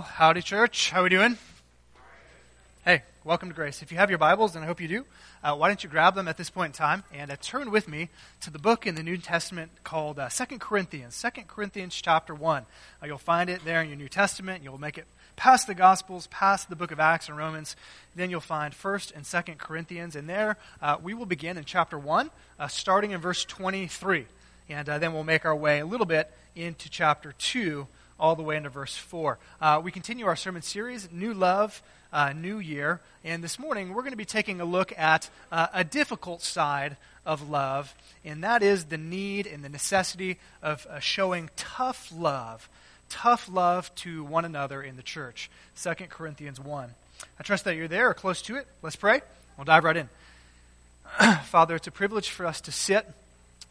Howdy, church. How are we doing? Hey, welcome to Grace. If you have your Bibles, and I hope you do, uh, why don't you grab them at this point in time and uh, turn with me to the book in the New Testament called uh, Second Corinthians. Second Corinthians chapter 1. Uh, you'll find it there in your New Testament. You'll make it past the Gospels, past the book of Acts and Romans. Then you'll find 1st and 2nd Corinthians. And there uh, we will begin in chapter 1, uh, starting in verse 23. And then we'll make our way a little bit into chapter 2 all the way into verse 4. Uh, we continue our sermon series, New Love, uh, New Year. And this morning, we're going to be taking a look at uh, a difficult side of love, and that is the need and the necessity of uh, showing tough love, tough love to one another in the church. 2 Corinthians 1. I trust that you're there or close to it. Let's pray. We'll dive right in. Father, it's a privilege for us to sit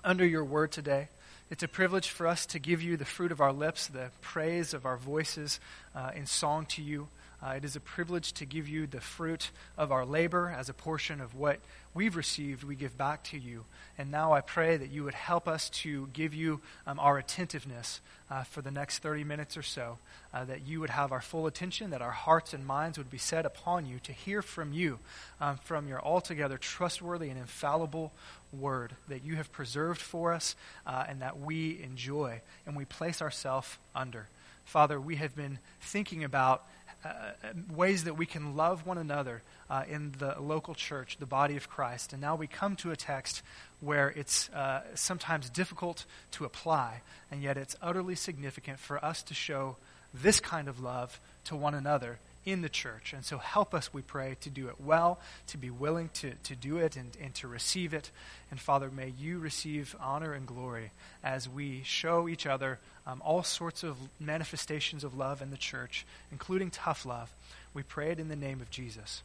under your word today. It's a privilege for us to give you the fruit of our lips, the praise of our voices uh, in song to you. Uh, it is a privilege to give you the fruit of our labor as a portion of what we've received, we give back to you. And now I pray that you would help us to give you um, our attentiveness uh, for the next 30 minutes or so, uh, that you would have our full attention, that our hearts and minds would be set upon you to hear from you, um, from your altogether trustworthy and infallible word that you have preserved for us uh, and that we enjoy and we place ourselves under. Father, we have been thinking about uh, ways that we can love one another uh, in the local church, the body of Christ. And now we come to a text where it's uh, sometimes difficult to apply, and yet it's utterly significant for us to show this kind of love to one another in the church. And so help us, we pray, to do it well, to be willing to, to do it and, and to receive it. And Father, may you receive honor and glory as we show each other um, all sorts of manifestations of love in the church, including tough love. We pray it in the name of Jesus.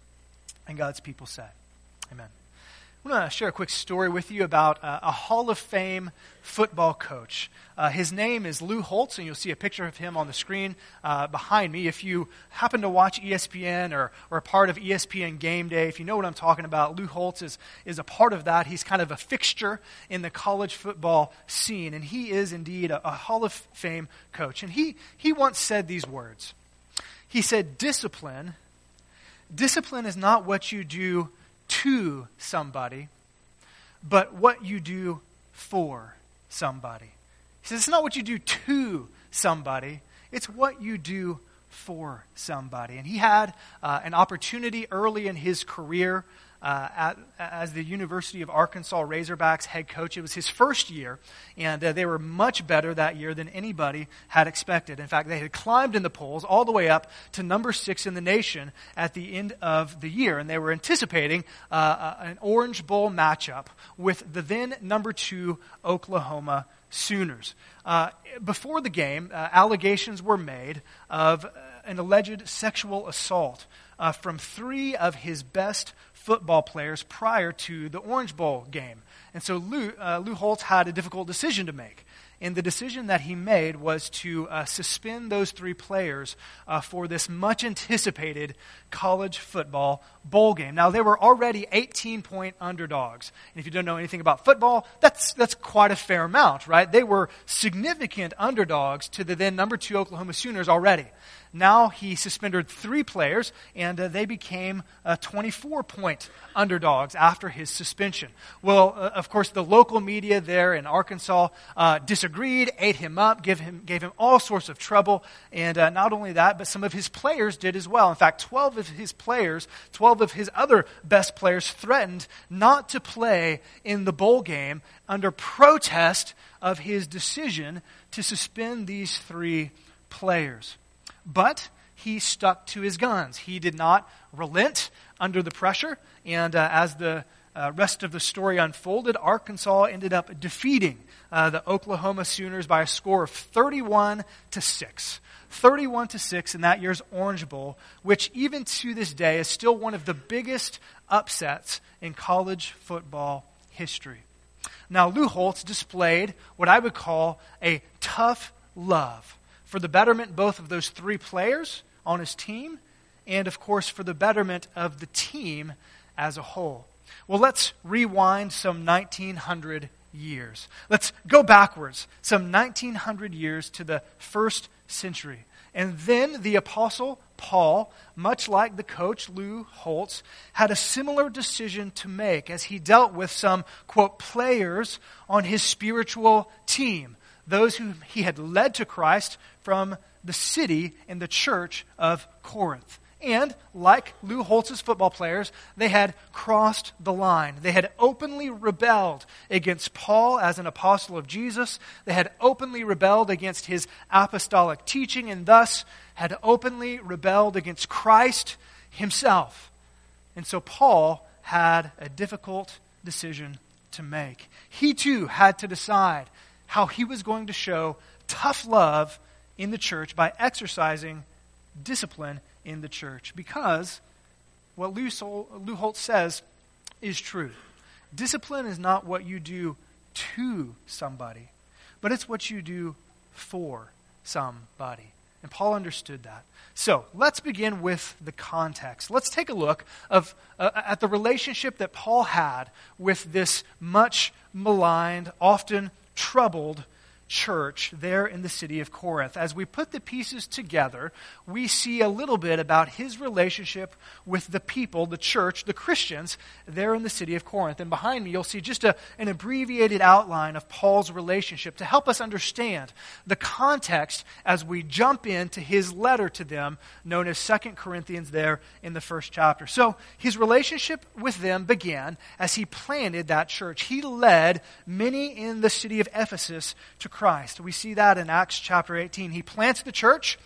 And God's people said, Amen. I want to share a quick story with you about uh, a Hall of Fame football coach. Uh, his name is Lou Holtz, and you'll see a picture of him on the screen uh, behind me. If you happen to watch ESPN or, or a part of ESPN Game Day, if you know what I'm talking about, Lou Holtz is, is a part of that. He's kind of a fixture in the college football scene, and he is indeed a, a Hall of Fame coach. And he, he once said these words He said, Discipline, discipline is not what you do to somebody, but what you do for somebody. He says it's not what you do to somebody, it's what you do for somebody. And he had uh, an opportunity early in his career uh, at, as the University of Arkansas Razorbacks head coach. It was his first year, and uh, they were much better that year than anybody had expected. In fact, they had climbed in the polls all the way up to number six in the nation at the end of the year, and they were anticipating uh, uh an Orange Bowl matchup with the then number two Oklahoma Sooners. Uh, before the game, allegations were made of an alleged sexual assault uh, from three of his best football players prior to the Orange Bowl game. And so Lou, uh, Lou Holtz had a difficult decision to make. And the decision that he made was to uh, suspend those three players uh, for this much anticipated college football bowl game. Now, they were already 18 point underdogs. And if you don't know anything about football, that's, that's quite a fair amount, right? They were significant underdogs to the then number two Oklahoma Sooners already. Now he suspended three players, and uh, they became uh, 24 point underdogs after his suspension. Well, uh, of course, the local media there in Arkansas uh, disagreed, ate him up, gave him, gave him all sorts of trouble. And uh, not only that, but some of his players did as well. In fact, 12 of his players, 12 of his other best players, threatened not to play in the bowl game under protest of his decision to suspend these three players. But he stuck to his guns. He did not relent under the pressure. And uh, as the uh, rest of the story unfolded, Arkansas ended up defeating uh, the Oklahoma Sooners by a score of 31 to 6. 31 to 6 in that year's Orange Bowl, which even to this day is still one of the biggest upsets in college football history. Now, Lou Holtz displayed what I would call a tough love for the betterment both of those three players on his team and, of course, for the betterment of the team as a whole. Well, let's rewind some 1900 years. Let's go backwards some 1900 years to the first century. And then the apostle Paul, much like the coach Lou Holtz, had a similar decision to make as he dealt with some, quote, players on his spiritual team, those whom he had led to Christ from the city and the church of Corinth. And, like Lou Holtz's football players, they had crossed the line. They had openly rebelled against Paul as an apostle of Jesus. They had openly rebelled against his apostolic teaching and thus had openly rebelled against Christ himself. And so Paul had a difficult decision to make. He too had to decide how he was going to show tough love in the church by exercising discipline in the church. Because what Lou, Sol, Lou Holtz says is true. Discipline is not what you do to somebody, but it's what you do for somebody. And Paul understood that. So let's begin with the context. Let's take a look of, uh, at the relationship that Paul had with this much maligned, often troubled church there in the city of Corinth. As we put the pieces together, we see a little bit about his relationship with the people, the church, the Christians there in the city of Corinth. And behind me, you'll see just a, an abbreviated outline of Paul's relationship to help us understand the context as we jump into his letter to them, known as Second Corinthians, there in the first chapter. So his relationship with them began as he planted that church. He led many in the city of Ephesus to Christ. We see that in Acts chapter 18. He plants the church,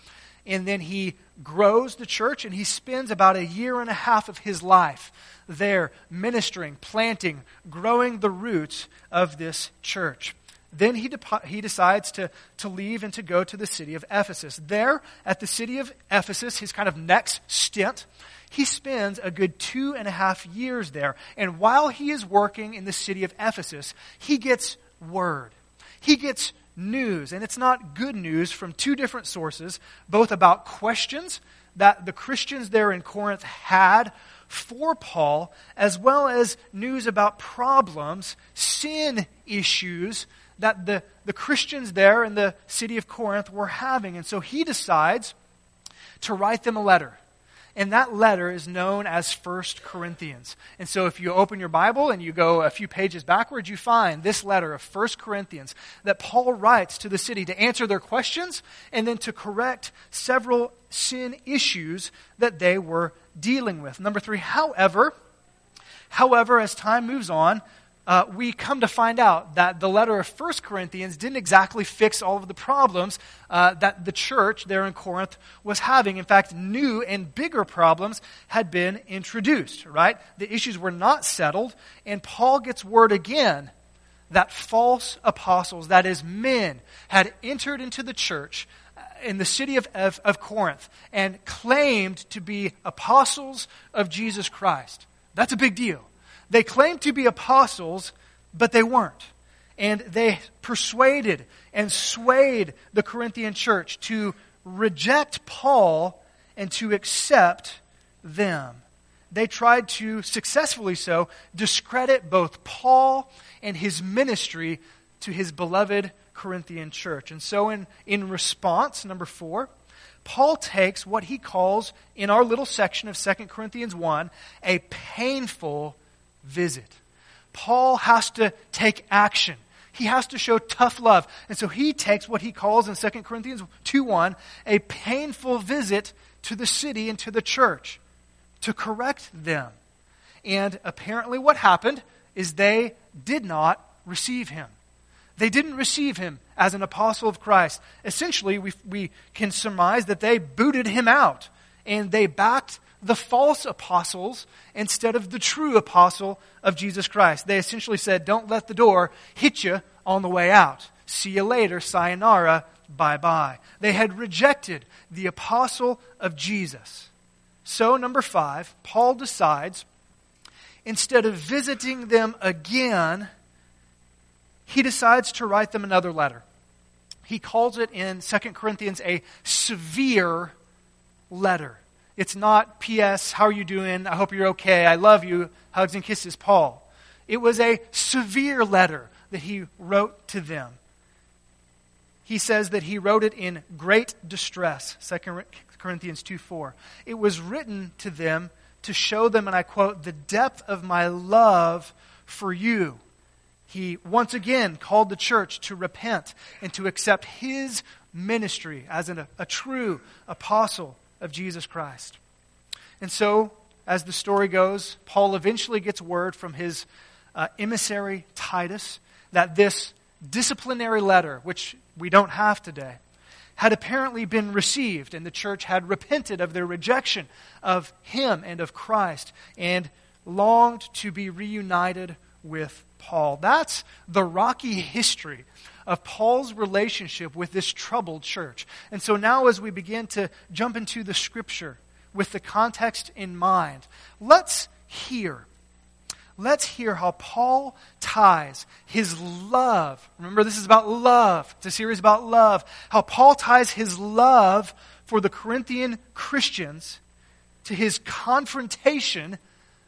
and then he grows the church, and he spends about a year and a half of his life there ministering, planting, growing the roots of this church. Then he, de- he decides to, to leave and to go to the city of Ephesus. There, at the city of Ephesus, his kind of next stint, he spends a good two and a half years there. And while he is working in the city of Ephesus, he gets word he gets news, and it's not good news from two different sources, both about questions that the Christians there in Corinth had for Paul, as well as news about problems, sin issues that the, the Christians there in the city of Corinth were having. And so he decides to write them a letter. And that letter is known as First Corinthians. And so if you open your Bible and you go a few pages backwards, you find this letter of First Corinthians that Paul writes to the city to answer their questions and then to correct several sin issues that they were dealing with. Number three, however, however, as time moves on, uh, we come to find out that the letter of 1 Corinthians didn't exactly fix all of the problems uh, that the church there in Corinth was having. In fact, new and bigger problems had been introduced, right? The issues were not settled, and Paul gets word again that false apostles, that is, men, had entered into the church uh, in the city of, of, of Corinth and claimed to be apostles of Jesus Christ. That's a big deal. They claimed to be apostles, but they weren't. And they persuaded and swayed the Corinthian church to reject Paul and to accept them. They tried to successfully so discredit both Paul and his ministry to his beloved Corinthian church. And so, in, in response, number four, Paul takes what he calls, in our little section of 2 Corinthians 1, a painful visit. Paul has to take action. He has to show tough love. And so he takes what he calls in 2 Corinthians 2:1 a painful visit to the city and to the church to correct them. And apparently what happened is they did not receive him. They didn't receive him as an apostle of Christ. Essentially, we, we can surmise that they booted him out and they backed the false apostles instead of the true apostle of Jesus Christ. They essentially said, Don't let the door hit you on the way out. See you later, sayonara, bye bye. They had rejected the apostle of Jesus. So, number five, Paul decides instead of visiting them again, he decides to write them another letter. He calls it in 2 Corinthians a severe letter. It's not, P.S., how are you doing? I hope you're okay. I love you. Hugs and kisses, Paul. It was a severe letter that he wrote to them. he says that he wrote it in great distress. 2 Corinthians 2 4. It was written to them to show them, and I quote, the depth of my love for you. He once again called the church to repent and to accept his ministry as an, a true apostle of Jesus Christ. And so, as the story goes, Paul eventually gets word from his uh, emissary Titus that this disciplinary letter, which we don't have today, had apparently been received, and the church had repented of their rejection of him and of Christ, and longed to be reunited with Paul. That's the rocky history of Paul's relationship with this troubled church. And so now, as we begin to jump into the scripture with the context in mind, let's hear let's hear how Paul ties his love. Remember, this is about love. It's a series about love. How Paul ties his love for the Corinthian Christians to his confrontation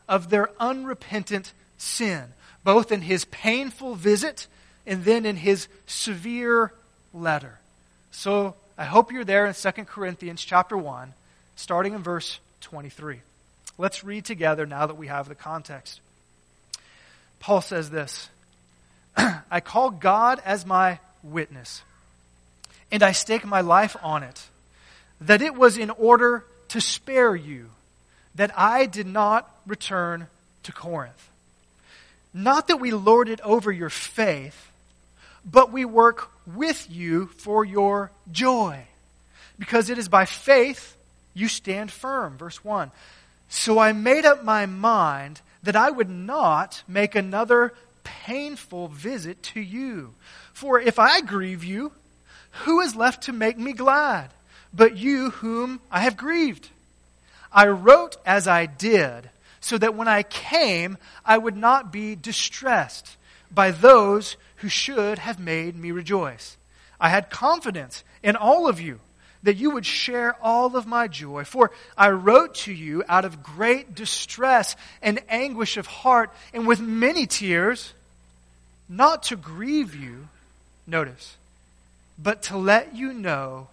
of their unrepentant sin, both in his painful visit and then in his severe letter. So I hope you're there in 2 Corinthians chapter 1, starting in verse 23. Let's read together now that we have the context. Paul says this I call God as my witness, and I stake my life on it, that it was in order to spare you that I did not return to Corinth. Not that we lord it over your faith, but we work with you for your joy. Because it is by faith you stand firm. Verse 1. So I made up my mind that I would not make another painful visit to you. For if I grieve you, who is left to make me glad but you whom I have grieved? I wrote as I did, so that when I came, I would not be distressed by those who should have made me rejoice. I had confidence in all of you that you would share all of my joy. For I wrote to you out of great distress and anguish of heart, and with many tears, not to grieve you, notice, but to let you know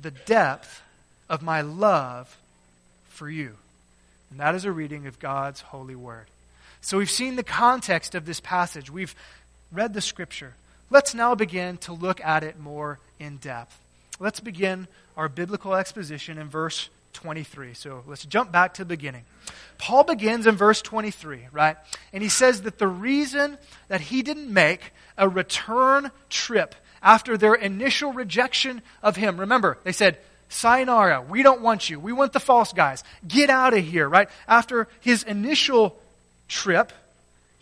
the depth of my love for you. And that is a reading of God's holy word. So we've seen the context of this passage, we've read the scripture. Let's now begin to look at it more in depth. Let's begin our biblical exposition in verse 23. So let's jump back to the beginning. Paul begins in verse 23, right? And he says that the reason that he didn't make a return trip after their initial rejection of him, remember, they said, Sayonara, we don't want you. We want the false guys. Get out of here, right? After his initial trip,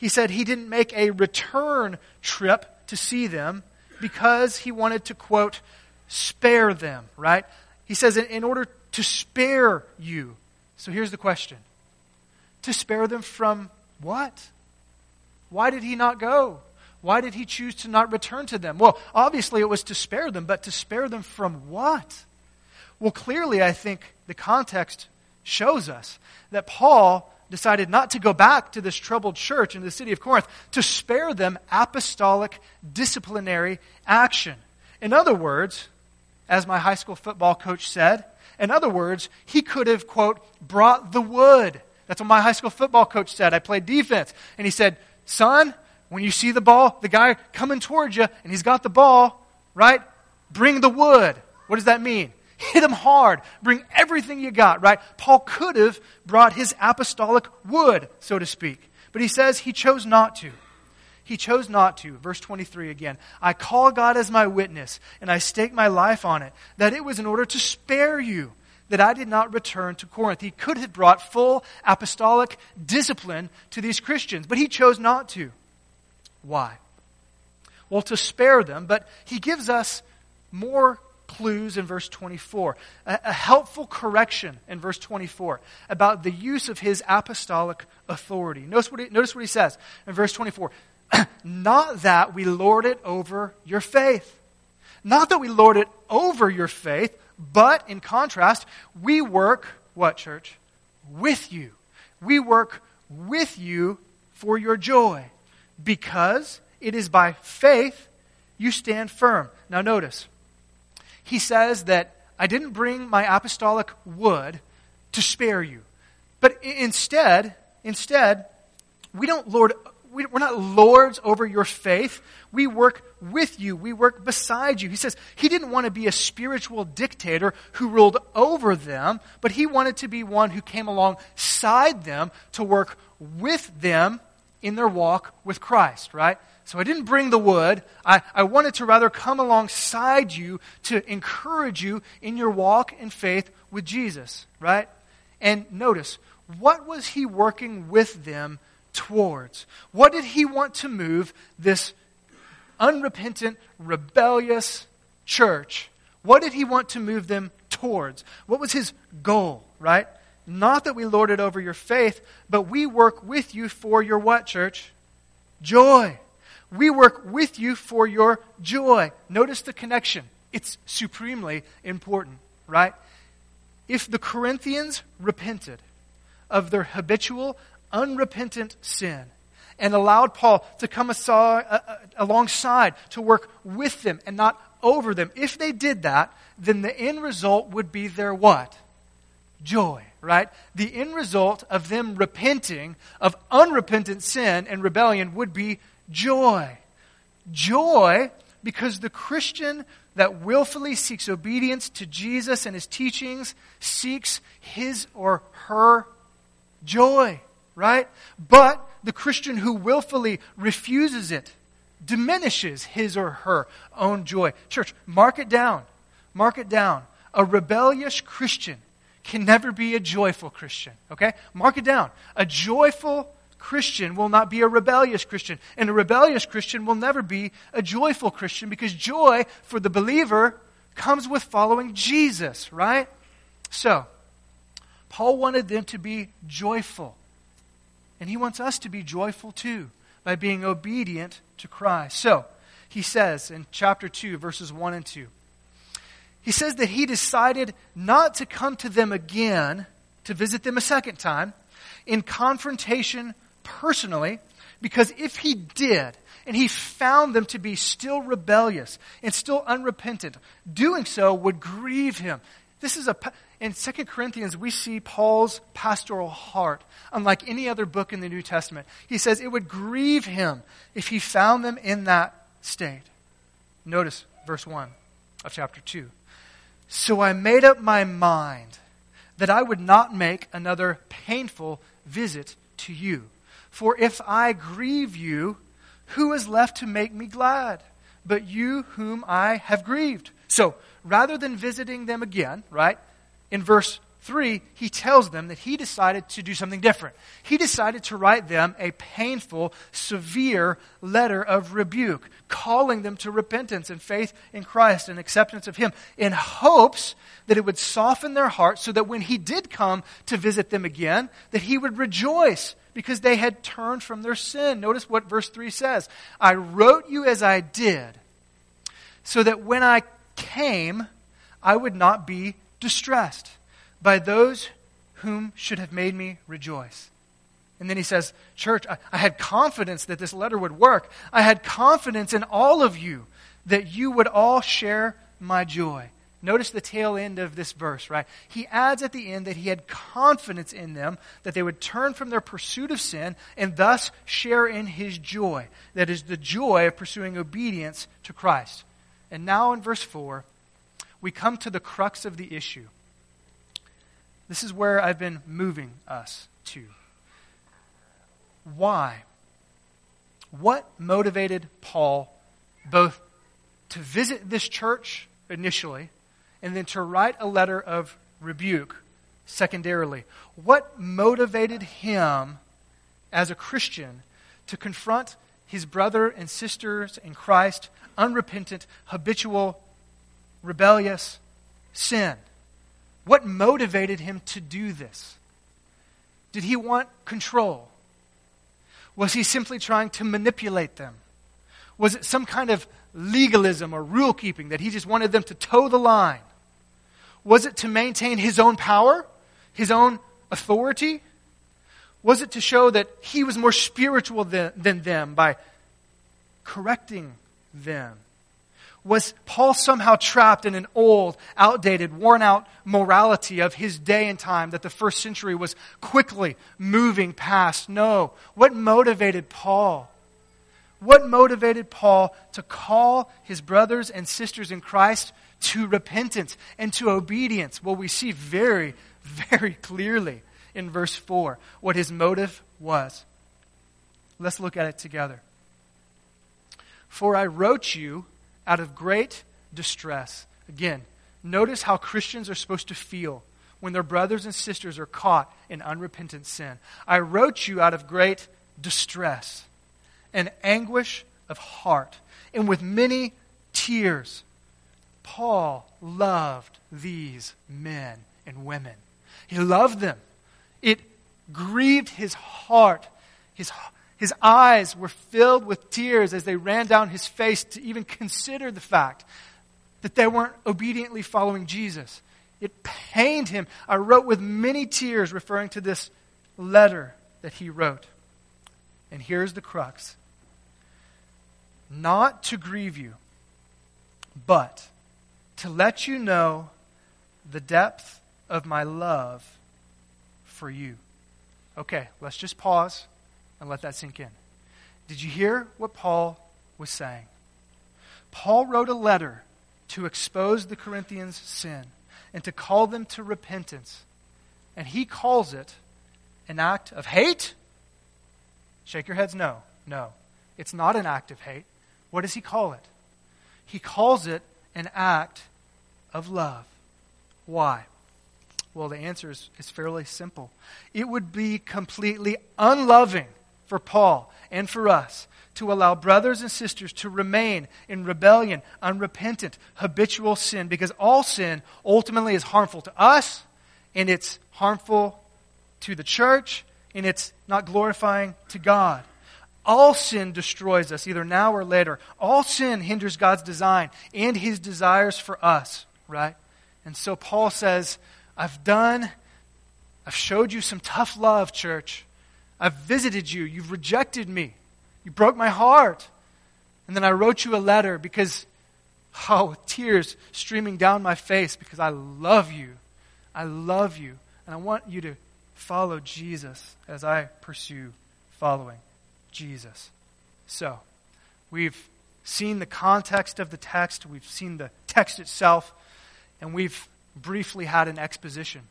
he said he didn't make a return trip to see them because he wanted to, quote, spare them, right? He says, in, order to spare you. So here's the question To spare them from what? Why did he not go? Why did he choose to not return to them? Well, obviously it was to spare them, but to spare them from what? Well, clearly, I think the context shows us that Paul decided not to go back to this troubled church in the city of Corinth to spare them apostolic disciplinary action. In other words, as my high school football coach said. In other words, he could have, quote, brought the wood. That's what my high school football coach said. I played defense. And he said, son, when you see the ball, the guy coming towards you, and he's got the ball, right? Bring the wood. What does that mean? Hit them hard. Bring everything you got, right? Paul could have brought his apostolic wood, so to speak. But he says he chose not to. He chose not to. Verse 23 again. I call God as my witness, and I stake my life on it, that it was in order to spare you that I did not return to Corinth. He could have brought full apostolic discipline to these Christians, but he chose not to. Why? Well, to spare them, but he gives us more clues in verse 24. A, a, helpful correction in verse 24 about the use of his apostolic authority. Notice what he, notice what he says in verse 24. not that we lord it over your faith. Not that we lord it over your faith, but in contrast, we work, what, church? With you. We work with you for your joy, because it is by faith you stand firm. Now, notice, he says that I didn't bring my apostolic wood to spare you. But instead, instead, we don't lord we're not lords over your faith. We work with you. We work beside you. He says he didn't want to be a spiritual dictator who ruled over them, but he wanted to be one who came alongside them to work with them in their walk with Christ, right? So I didn't bring the wood. I, I wanted to rather come alongside you to encourage you in your walk in faith with Jesus, right? And notice, what was he working with them towards? What did he want to move this unrepentant, rebellious church? What did he want to move them towards? What was his goal, right? Not that we lord it over your faith, but we work with you for your what, church? Joy. We work with you for your joy. Notice the connection. It's supremely important, right? If the Corinthians repented of their habitual, unrepentant sin and allowed Paul to come uh, uh, alongside to work with them and not over them, if they did that, then the end result would be their what? Joy, right? The end result of them repenting of unrepentant sin and rebellion would be joy. Joy because the Christian that willfully seeks obedience to Jesus and his teachings seeks his or her joy, right? But the Christian who willfully refuses it diminishes his or her own joy. Church, mark it down. Mark it down. A rebellious Christian can never be a joyful Christian, okay? Mark it down. A joyful Christian will not be a rebellious Christian. And a rebellious Christian will never be a joyful Christian because joy for the believer comes with following Jesus, right? So, Paul wanted them to be joyful. And he wants us to be joyful too by being obedient to Christ. So, he says in chapter 2, verses 1 and 2, he says that he decided not to come to them again to visit them a second time in confrontation personally, because if he did, and he found them to be still rebellious and still unrepentant, doing so would grieve him. This is a in 2 Corinthians we see Paul's pastoral heart unlike any other book in the New Testament. He says it would grieve him if he found them in that state. Notice verse 1 of chapter 2. So I made up my mind that I would not make another painful visit to you for if I grieve you, who is left to make me glad? But you whom I have grieved. So, rather than visiting them again, right, in verse 3, he tells them that he decided to do something different. He decided to write them a painful, severe letter of rebuke, calling them to repentance and faith in Christ and acceptance of him, in hopes that it would soften their hearts so that when he did come to visit them again, that he would rejoice because they had turned from their sin. Notice what verse 3 says I wrote you as I did, so that when I came, I would not be distressed by those whom should have made me rejoice. And then he says, Church, I, I, had confidence that this letter would work. I had confidence in all of you that you would all share my joy. Notice the tail end of this verse, right? He adds at the end that he had confidence in them that they would turn from their pursuit of sin and thus share in his joy. That is the joy of pursuing obedience to Christ. And now in verse 4, we come to the crux of the issue. This is where I've been moving us to. Why? What motivated Paul both to visit this church initially? And then to write a letter of rebuke secondarily. What motivated him as a Christian to confront his brother and sisters in Christ, unrepentant, habitual, rebellious sin? What motivated him to do this? Did he want control? Was he simply trying to manipulate them? Was it some kind of legalism or rule keeping that he just wanted them to toe the line? Was it to maintain his own power, his own authority? Was it to show that he was more spiritual than, than them by correcting them? Was Paul somehow trapped in an old, outdated, worn out morality of his day and time that the first century was quickly moving past? No. What motivated Paul? What motivated Paul to call his brothers and sisters in Christ to repentance and to obedience? Well, we see very, very clearly in verse 4 what his motive was. Let's look at it together. For I wrote you out of great distress. Again, notice how Christians are supposed to feel when their brothers and sisters are caught in unrepentant sin. I wrote you out of great distress and anguish of heart, and with many tears. Paul loved these men and women. He loved them. It grieved his heart. His, his eyes were filled with tears as they ran down his face to even consider the fact that they weren't obediently following Jesus. It pained him. I wrote with many tears, referring to this letter that he wrote. And here's the crux not to grieve you, but to let you know the depth of my love for you. Okay, let's just pause and let that sink in. Did you hear what Paul was saying? Paul wrote a letter to expose the Corinthians' sin and to call them to repentance. And he calls it an act of hate? Shake your heads no. No. It's not an act of hate. What does he call it? He calls it an act of love. Why? Well, the answer is, is fairly simple. It would be completely unloving for Paul and for us to allow brothers and sisters to remain in rebellion, unrepentant, habitual sin, because all sin ultimately is harmful to us, and it's harmful to the church, and it's not glorifying to God. All sin destroys us, either now or later. All sin hinders God's design and his desires for us, right? And so Paul says, I've done, I've showed you some tough love, church. I've visited you. You've rejected me. You broke my heart. And then I wrote you a letter because, oh, tears streaming down my face because I love you. I love you. And I want you to follow Jesus as I pursue following Jesus. So, we've seen the context of the text, we've seen the text itself, and we've briefly had an exposition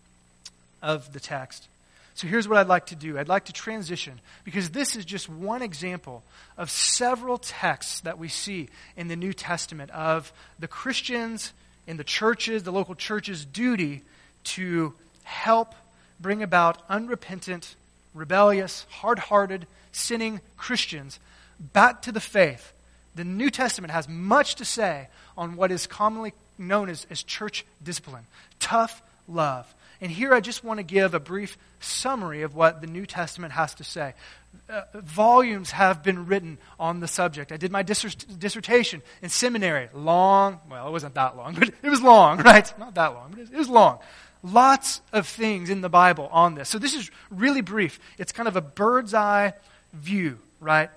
of the text. So here's what I'd like to do I'd like to transition, because this is just one example of several texts that we see in the New Testament of the Christians in the churches, the local churches' duty to help bring about unrepentant, rebellious, hard hearted sinning Christians back to the faith. The New Testament has much to say on what is commonly known as, as church discipline tough love. And here I just want to give a brief summary of what the New Testament has to say. Uh, volumes have been written on the subject. I did my dissertation in seminary. Long, well, it wasn't that long, but it was long, right? Not that long, but it was long. Lots of things in the Bible on this. So this is really brief. It's kind of a bird's eye view, right?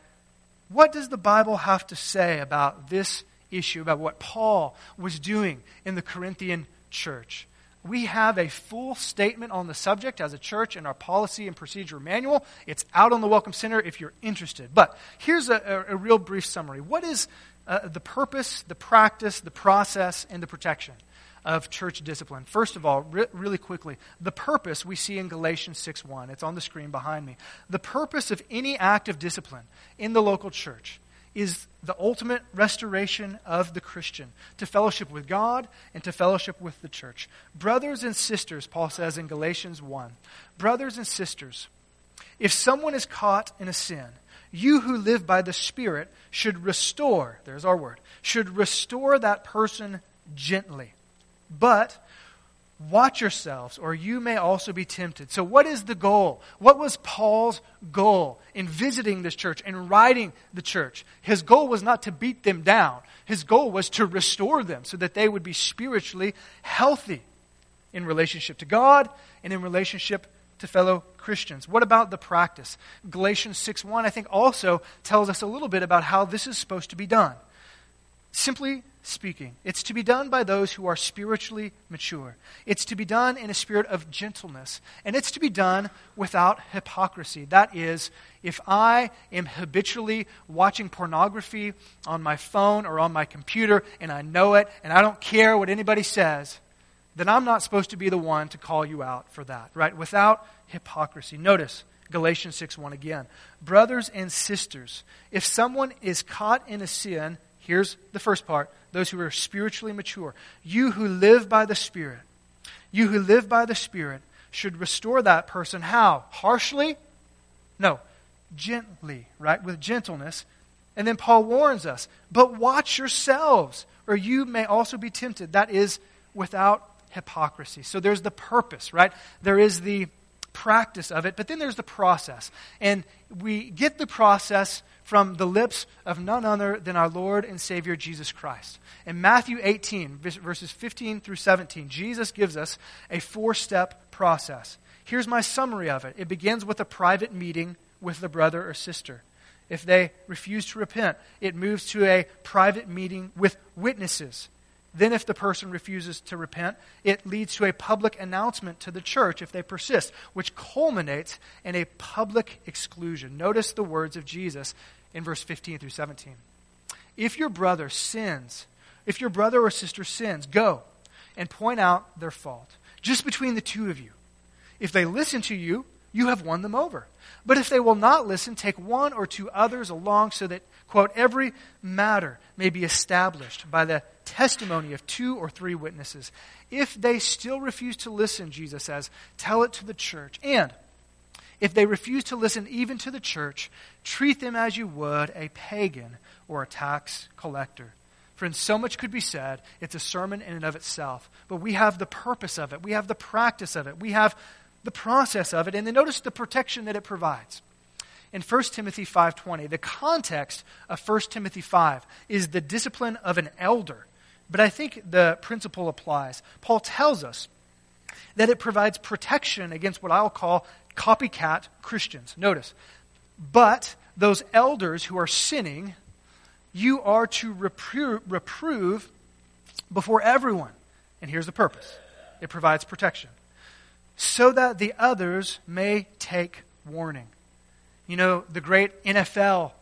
What does the Bible have to say about this issue, about what Paul was doing in the Corinthian church? We have a full statement on the subject as a church in our policy and procedure manual. It's out on the Welcome Center if you're interested. But here's a, a, a real brief summary. What is uh, the purpose, the practice, the process, and the protection? of church discipline. First of all, re- really quickly, the purpose we see in Galatians 6:1. It's on the screen behind me. The purpose of any act of discipline in the local church is the ultimate restoration of the Christian to fellowship with God and to fellowship with the church. Brothers and sisters, Paul says in Galatians 1, brothers and sisters, if someone is caught in a sin, you who live by the Spirit should restore, there's our word, should restore that person gently. But watch yourselves, or you may also be tempted. So, what is the goal? What was Paul's goal in visiting this church and writing the church? His goal was not to beat them down, his goal was to restore them so that they would be spiritually healthy in relationship to God and in relationship to fellow Christians. What about the practice? Galatians 6:1 I think also tells us a little bit about how this is supposed to be done. Simply speaking. It's to be done by those who are spiritually mature. It's to be done in a spirit of gentleness. And it's to be done without hypocrisy. That is, if I am habitually watching pornography on my phone or on my computer and I know it and I don't care what anybody says, then I'm not supposed to be the one to call you out for that, right? Without hypocrisy. Notice Galatians 6 1 again. Brothers and sisters, if someone is caught in a sin, here's the first part those who are spiritually mature. You who live by the Spirit, you who live by the Spirit should restore that person. How? Harshly? No. Gently, right? With gentleness. And then Paul warns us, but watch yourselves, or you may also be tempted. That is without hypocrisy. So there's the purpose, right? There is the practice of it, but then there's the process. And we get the process from the lips of none other than our Lord and Savior Jesus Christ. In Matthew 18, verses 15 through 17, Jesus gives us a four step process. Here's my summary of it it begins with a private meeting with the brother or sister. If they refuse to repent, it moves to a private meeting with witnesses. Then, if the person refuses to repent, it leads to a public announcement to the church if they persist, which culminates in a public exclusion. Notice the words of Jesus in verse 15 through 17. If your brother sins, if your brother or sister sins, go and point out their fault, just between the two of you. If they listen to you, you have won them over. But if they will not listen, take one or two others along so that, quote, every matter may be established by the testimony of two or three witnesses. If they still refuse to listen, Jesus says, tell it to the church. And if they refuse to listen even to the church, treat them as you would a pagan or a tax collector. Friends, so much could be said. It's a sermon in and of itself. But we have the purpose of it, we have the practice of it, we have the process of it, and then notice the protection that it provides. In 1 Timothy 5:20, the context of 1 Timothy 5 is the discipline of an elder. But I think the principle applies. Paul tells us that it provides protection against what I'll call copycat Christians. Notice, but those elders who are sinning, you are to reprove, reprove before everyone. And here's the purpose it provides protection so that the others may take warning. You know, the great NFL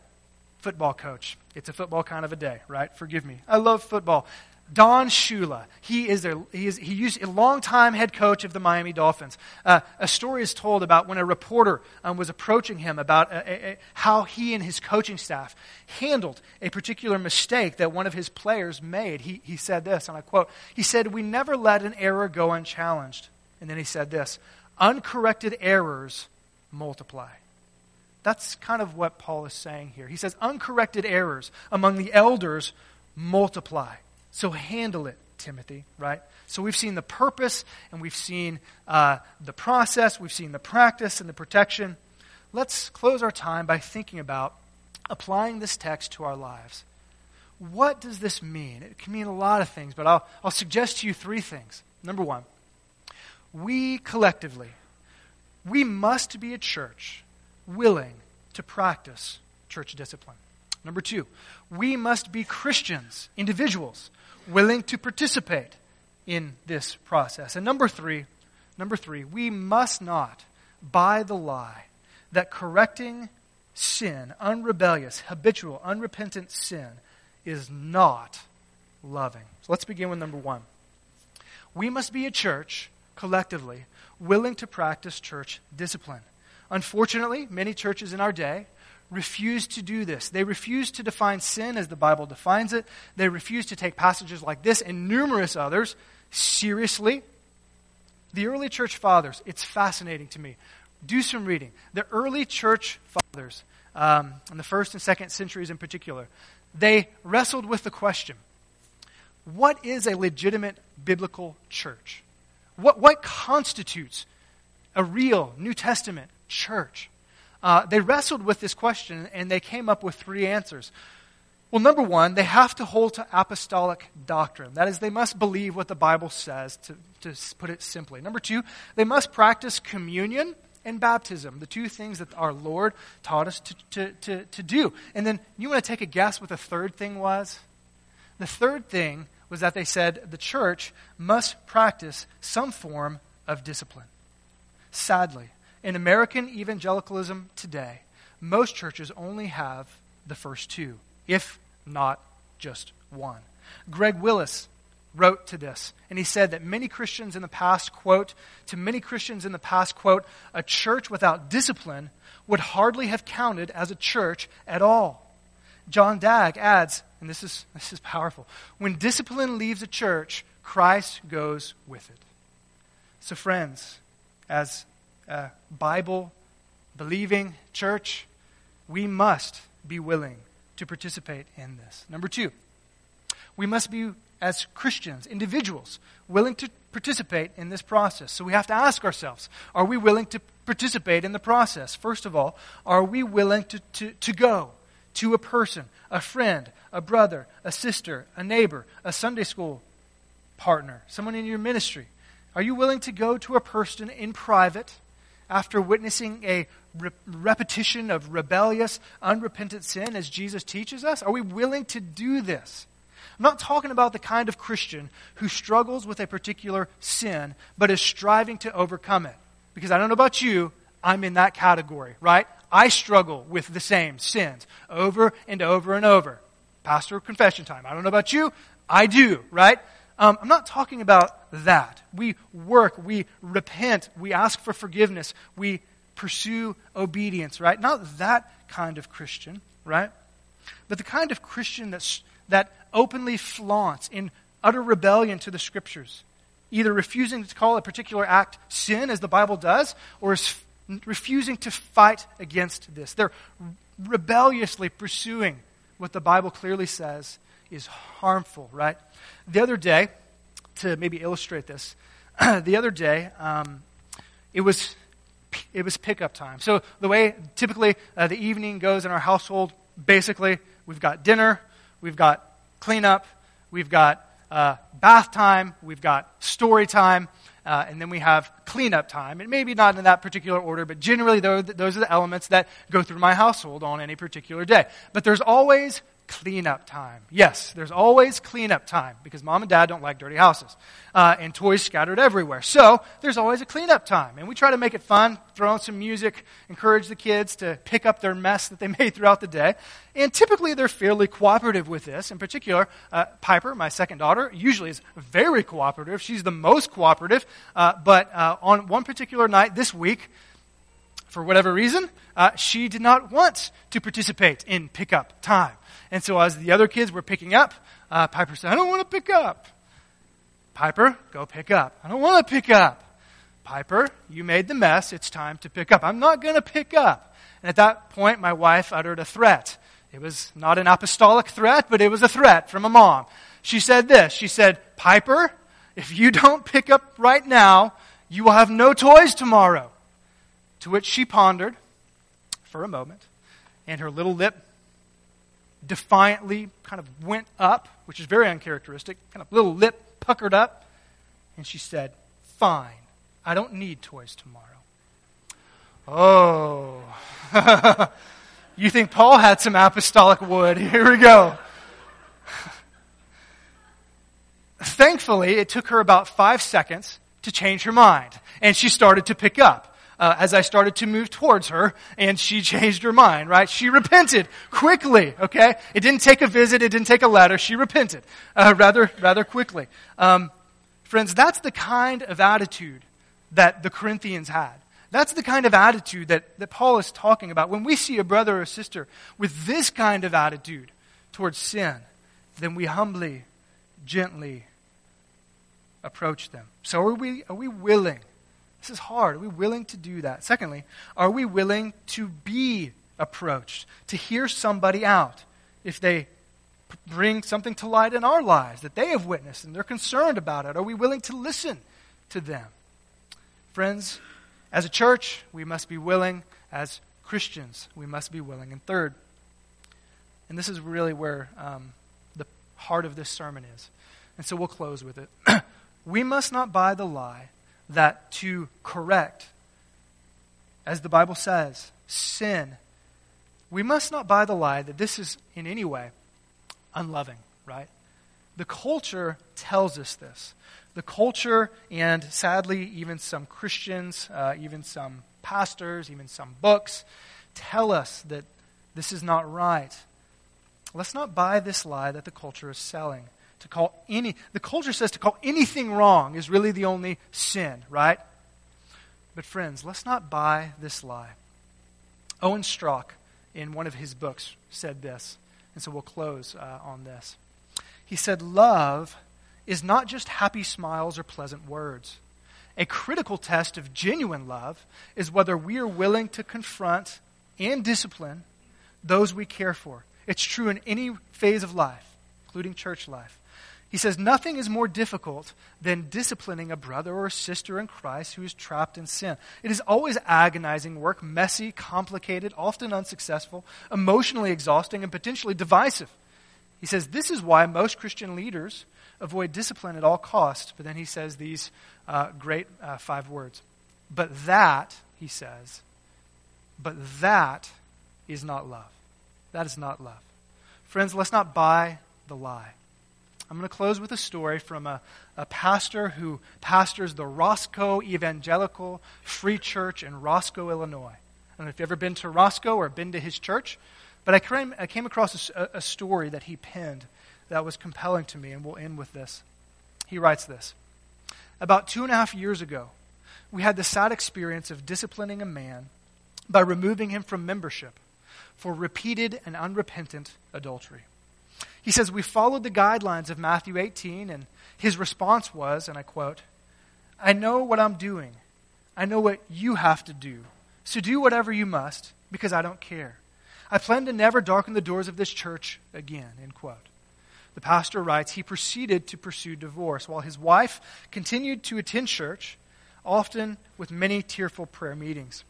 football coach. It's a football kind of a day, right? Forgive me. I love football. Don Shula. He is a, he is he used a longtime head coach of the Miami Dolphins. Uh, a story is told about when a reporter um, was approaching him about a, a, a, how he and his coaching staff handled a particular mistake that one of his players made. He, he said this, and I quote, he said, We never let an error go unchallenged. And then he said this uncorrected errors multiply. That's kind of what Paul is saying here. He says, uncorrected errors among the elders multiply. So handle it, Timothy, right? So we've seen the purpose and we've seen uh, the process, we've seen the practice and the protection. Let's close our time by thinking about applying this text to our lives. What does this mean? It can mean a lot of things, but I'll, I'll suggest to you three things. Number one, we collectively, we must be a church willing to practice church discipline. Number two, we must be Christians, individuals, willing to participate in this process. And number three, number three, we must not buy the lie that correcting sin, unrebellious, habitual, unrepentant sin, is not loving. So let's begin with number one. We must be a church collectively willing to practice church discipline. Unfortunately, many churches in our day refuse to do this. They refuse to define sin as the Bible defines it. They refuse to take passages like this and numerous others seriously. The early church fathers, it's fascinating to me. Do some reading. The early church fathers, um, in the first and second centuries in particular, they wrestled with the question what is a legitimate biblical church? What, what constitutes a real New Testament church? Uh, they wrestled with this question and they came up with three answers. Well, number one, they have to hold to apostolic doctrine. That is, they must believe what the Bible says, to, to put it simply. Number two, they must practice communion and baptism, the two things that our Lord taught us to, to, to, to do. And then you want to take a guess what the third thing was? The third thing was that they said the church must practice some form of discipline. Sadly, in American evangelicalism today, most churches only have the first two, if not just one. Greg Wills wrote to this, and he said that many Christians in the past, quote, to many Christians in the past, quote, a church without discipline would hardly have counted as a church at all. John Dagg adds, and this is, this is powerful when discipline leaves a church, Christ goes with it. So, friends, as a Bible believing church, we must be willing to participate in this. Number two, we must be, as Christians, individuals, willing to participate in this process. So we have to ask ourselves are we willing to participate in the process? First of all, are we willing to, to, to go to a person, a friend, a brother, a sister, a neighbor, a Sunday school partner, someone in your ministry? Are you willing to go to a person in private after witnessing a re- repetition of rebellious, unrepentant sin as Jesus teaches us? Are we willing to do this? I'm not talking about the kind of Christian who struggles with a particular sin, but is striving to overcome it. Because I don't know about you, I'm in that category, right? I struggle with the same sins over and over and over. Pastor confession time. I don't know about you, I do, right? Um, I'm not talking about that. We work, we repent, we ask for forgiveness, we pursue obedience, right? Not that kind of Christian, right? But the kind of Christian that's, that openly flaunts in utter rebellion to the Scriptures, either refusing to call a particular act sin, as the Bible does, or is refusing to fight against this. They're rebelliously pursuing what the Bible clearly says is harmful, right? The other day, to maybe illustrate this, the other day, um, it was it was pickup time. So the way typically uh, the evening goes in our household, basically, we've got dinner, we've got cleanup, we've got uh, bath time, we've got story time, uh, and then we have cleanup time. And maybe not in that particular order, but generally those, those are the elements that go through my household on any particular day. But there's always cleanup time. Yes, there's always cleanup time because mom and dad don't like dirty houses uh, and toys scattered everywhere. So there's always a cleanup time. And we try to make it fun, throw in some music, encourage the kids to pick up their mess that they made throughout the day. And typically they're fairly cooperative with this. In particular, uh, Piper, my second daughter, usually is very cooperative. She's the most cooperative. Uh, but uh, on one particular night this week, for whatever reason, uh, she did not want to participate in pickup time. And so as the other kids were picking up, uh, Piper said, I don't want to pick up. Piper, go pick up. I don't want to pick up. Piper, you made the mess. It's time to pick up. I'm not going to pick up. And at that point, my wife uttered a threat. It was not an apostolic threat, but it was a threat from a mom. She said this. She said, Piper, if you don't pick up right now, you will have no toys tomorrow. To which she pondered for a moment, and her little lip defiantly kind of went up, which is very uncharacteristic, kind of little lip puckered up, and she said, Fine, I don't need toys tomorrow. Oh. you think Paul had some apostolic wood? Here we go. Thankfully, it took her about five seconds to change her mind, and she started to pick up uh, as I started to move towards her, and she changed her mind, right? She repented quickly, okay? It didn't take a visit, it didn't take a letter. She repented uh, rather, rather quickly. Um, friends, that's the kind of attitude that the Corinthians had. That's the kind of attitude that, that Paul is talking about. When we see a brother or sister with this kind of attitude towards sin, then we humbly, gently approach them. So are we, are we willing this is hard. Are we willing to do that? Secondly, are we willing to be approached, to hear somebody out if they bring something to light in our lives that they have witnessed and they're concerned about it? Are we willing to listen to them? Friends, as a church, we must be willing. As Christians, we must be willing. And third, and this is really where um, the heart of this sermon is, and so we'll close with it. we must not buy the lie that to correct, as the Bible says, sin, we must not buy the lie that this is in any way unloving, right? The culture tells us this. The culture, and sadly, even some Christians, uh, even some pastors, even some books, tell us that this is not right. Let's not buy this lie that the culture is selling. To call any, the culture says to call anything wrong is really the only sin, right? But friends, let's not buy this lie. Owen Strachan, in one of his books, said this, and so we'll close uh, on this. He said, Love is not just happy smiles or pleasant words. A critical test of genuine love is whether we are willing to confront and discipline those we care for. It's true in any phase of life, including church life. He says, Nothing is more difficult than disciplining a brother or sister in Christ who is trapped in sin. It is always agonizing work, messy, complicated, often unsuccessful, emotionally exhausting, and potentially divisive. He says, This is why most Christian leaders avoid discipline at all costs. But then he says these uh, great uh, five words. But that, he says, but that is not love. That is not love. Friends, let's not buy the lie. I'm going to close with a story from a, a pastor who pastors the Roscoe Evangelical Free Church in Roscoe, Illinois. I don't know if you've ever been to Roscoe or been to his church, but I came, I came across a, a story that he penned that was compelling to me, and we'll end with this. He writes this About two and a half years ago, we had the sad experience of disciplining a man by removing him from membership for repeated and unrepentant adultery. He says, We followed the guidelines of Matthew 18, and his response was, and I quote, I know what I'm doing. I know what you have to do. So do whatever you must, because I don't care. I plan to never darken the doors of this church again. End quote. The pastor writes, he proceeded to pursue divorce while his wife continued to attend church, often with many tearful prayer meetings.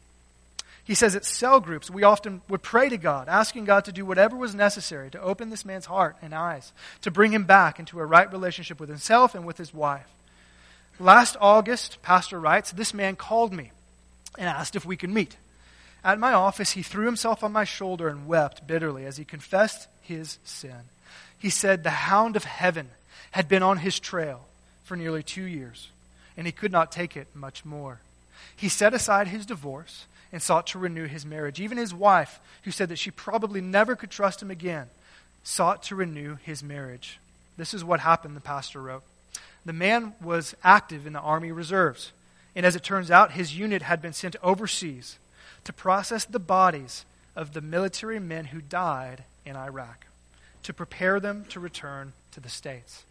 He says at cell groups, we often would pray to God, asking God to do whatever was necessary to open this man's heart and eyes, to bring him back into a right relationship with himself and with his wife. Last August, Pastor writes, this man called me and asked if we could meet. At my office, he threw himself on my shoulder and wept bitterly as he confessed his sin. He said the hound of heaven had been on his trail for nearly two years, and he could not take it much more. He set aside his divorce and sought to renew his marriage. Even his wife, who said that she probably never could trust him again, sought to renew his marriage. This is what happened, the pastor wrote. The man was active in the Army Reserves, and as it turns out, his unit had been sent overseas to process the bodies of the military men who died in Iraq, to prepare them to return to the States.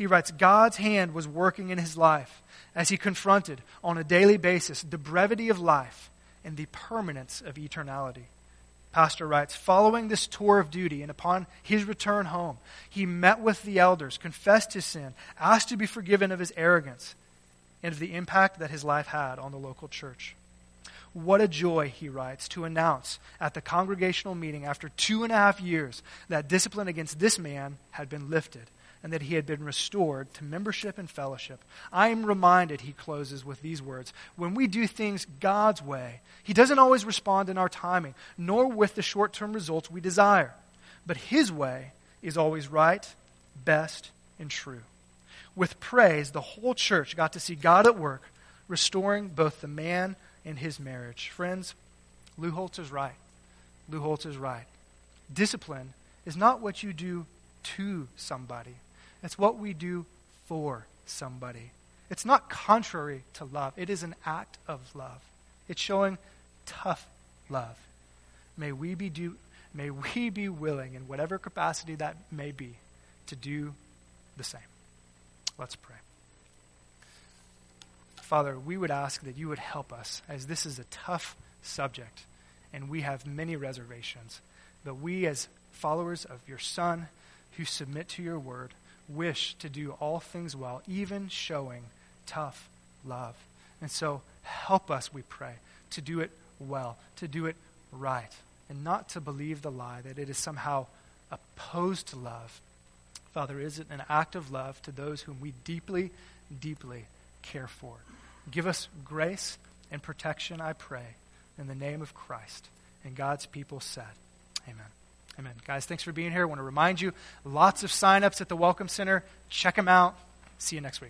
He writes God's hand was working in his life as he confronted on a daily basis the brevity of life and the permanence of eternality. Pastor writes, following this tour of duty and upon his return home, he met with the elders, confessed his sin, asked to be forgiven of his arrogance, and of the impact that his life had on the local church. What a joy, he writes, to announce at the congregational meeting after two and a half years that discipline against this man had been lifted and that he had been restored to membership and fellowship. I am reminded, he closes with these words, when we do things God's way, he doesn't always respond in our timing, nor with the short term results we desire. But his way is always right, best, and true. With praise, the whole church got to see God at work, restoring both the man and his marriage. Friends, Lou Holtz is right. Lou Holtz is right. Discipline is not what you do to somebody, it's what we do for somebody. It's not contrary to love, it is an act of love. It's showing tough love. May we be, do, may we be willing, in whatever capacity that may be, to do the same. Let's pray. Father, we would ask that you would help us, as this is a tough subject, and we have many reservations. But we, as followers of your Son, who submit to your word, wish to do all things well, even showing tough love. And so help us, we pray, to do it well, to do it right, and not to believe the lie that it is somehow opposed to love. Father, is it an act of love to those whom we deeply, deeply care for? Give us grace and protection, I pray, in the name of Christ. And God's people said, Amen. Amen. Guys, thanks for being here. I want to remind you lots of sign-ups at the Welcome Center. Check them out. See you next week.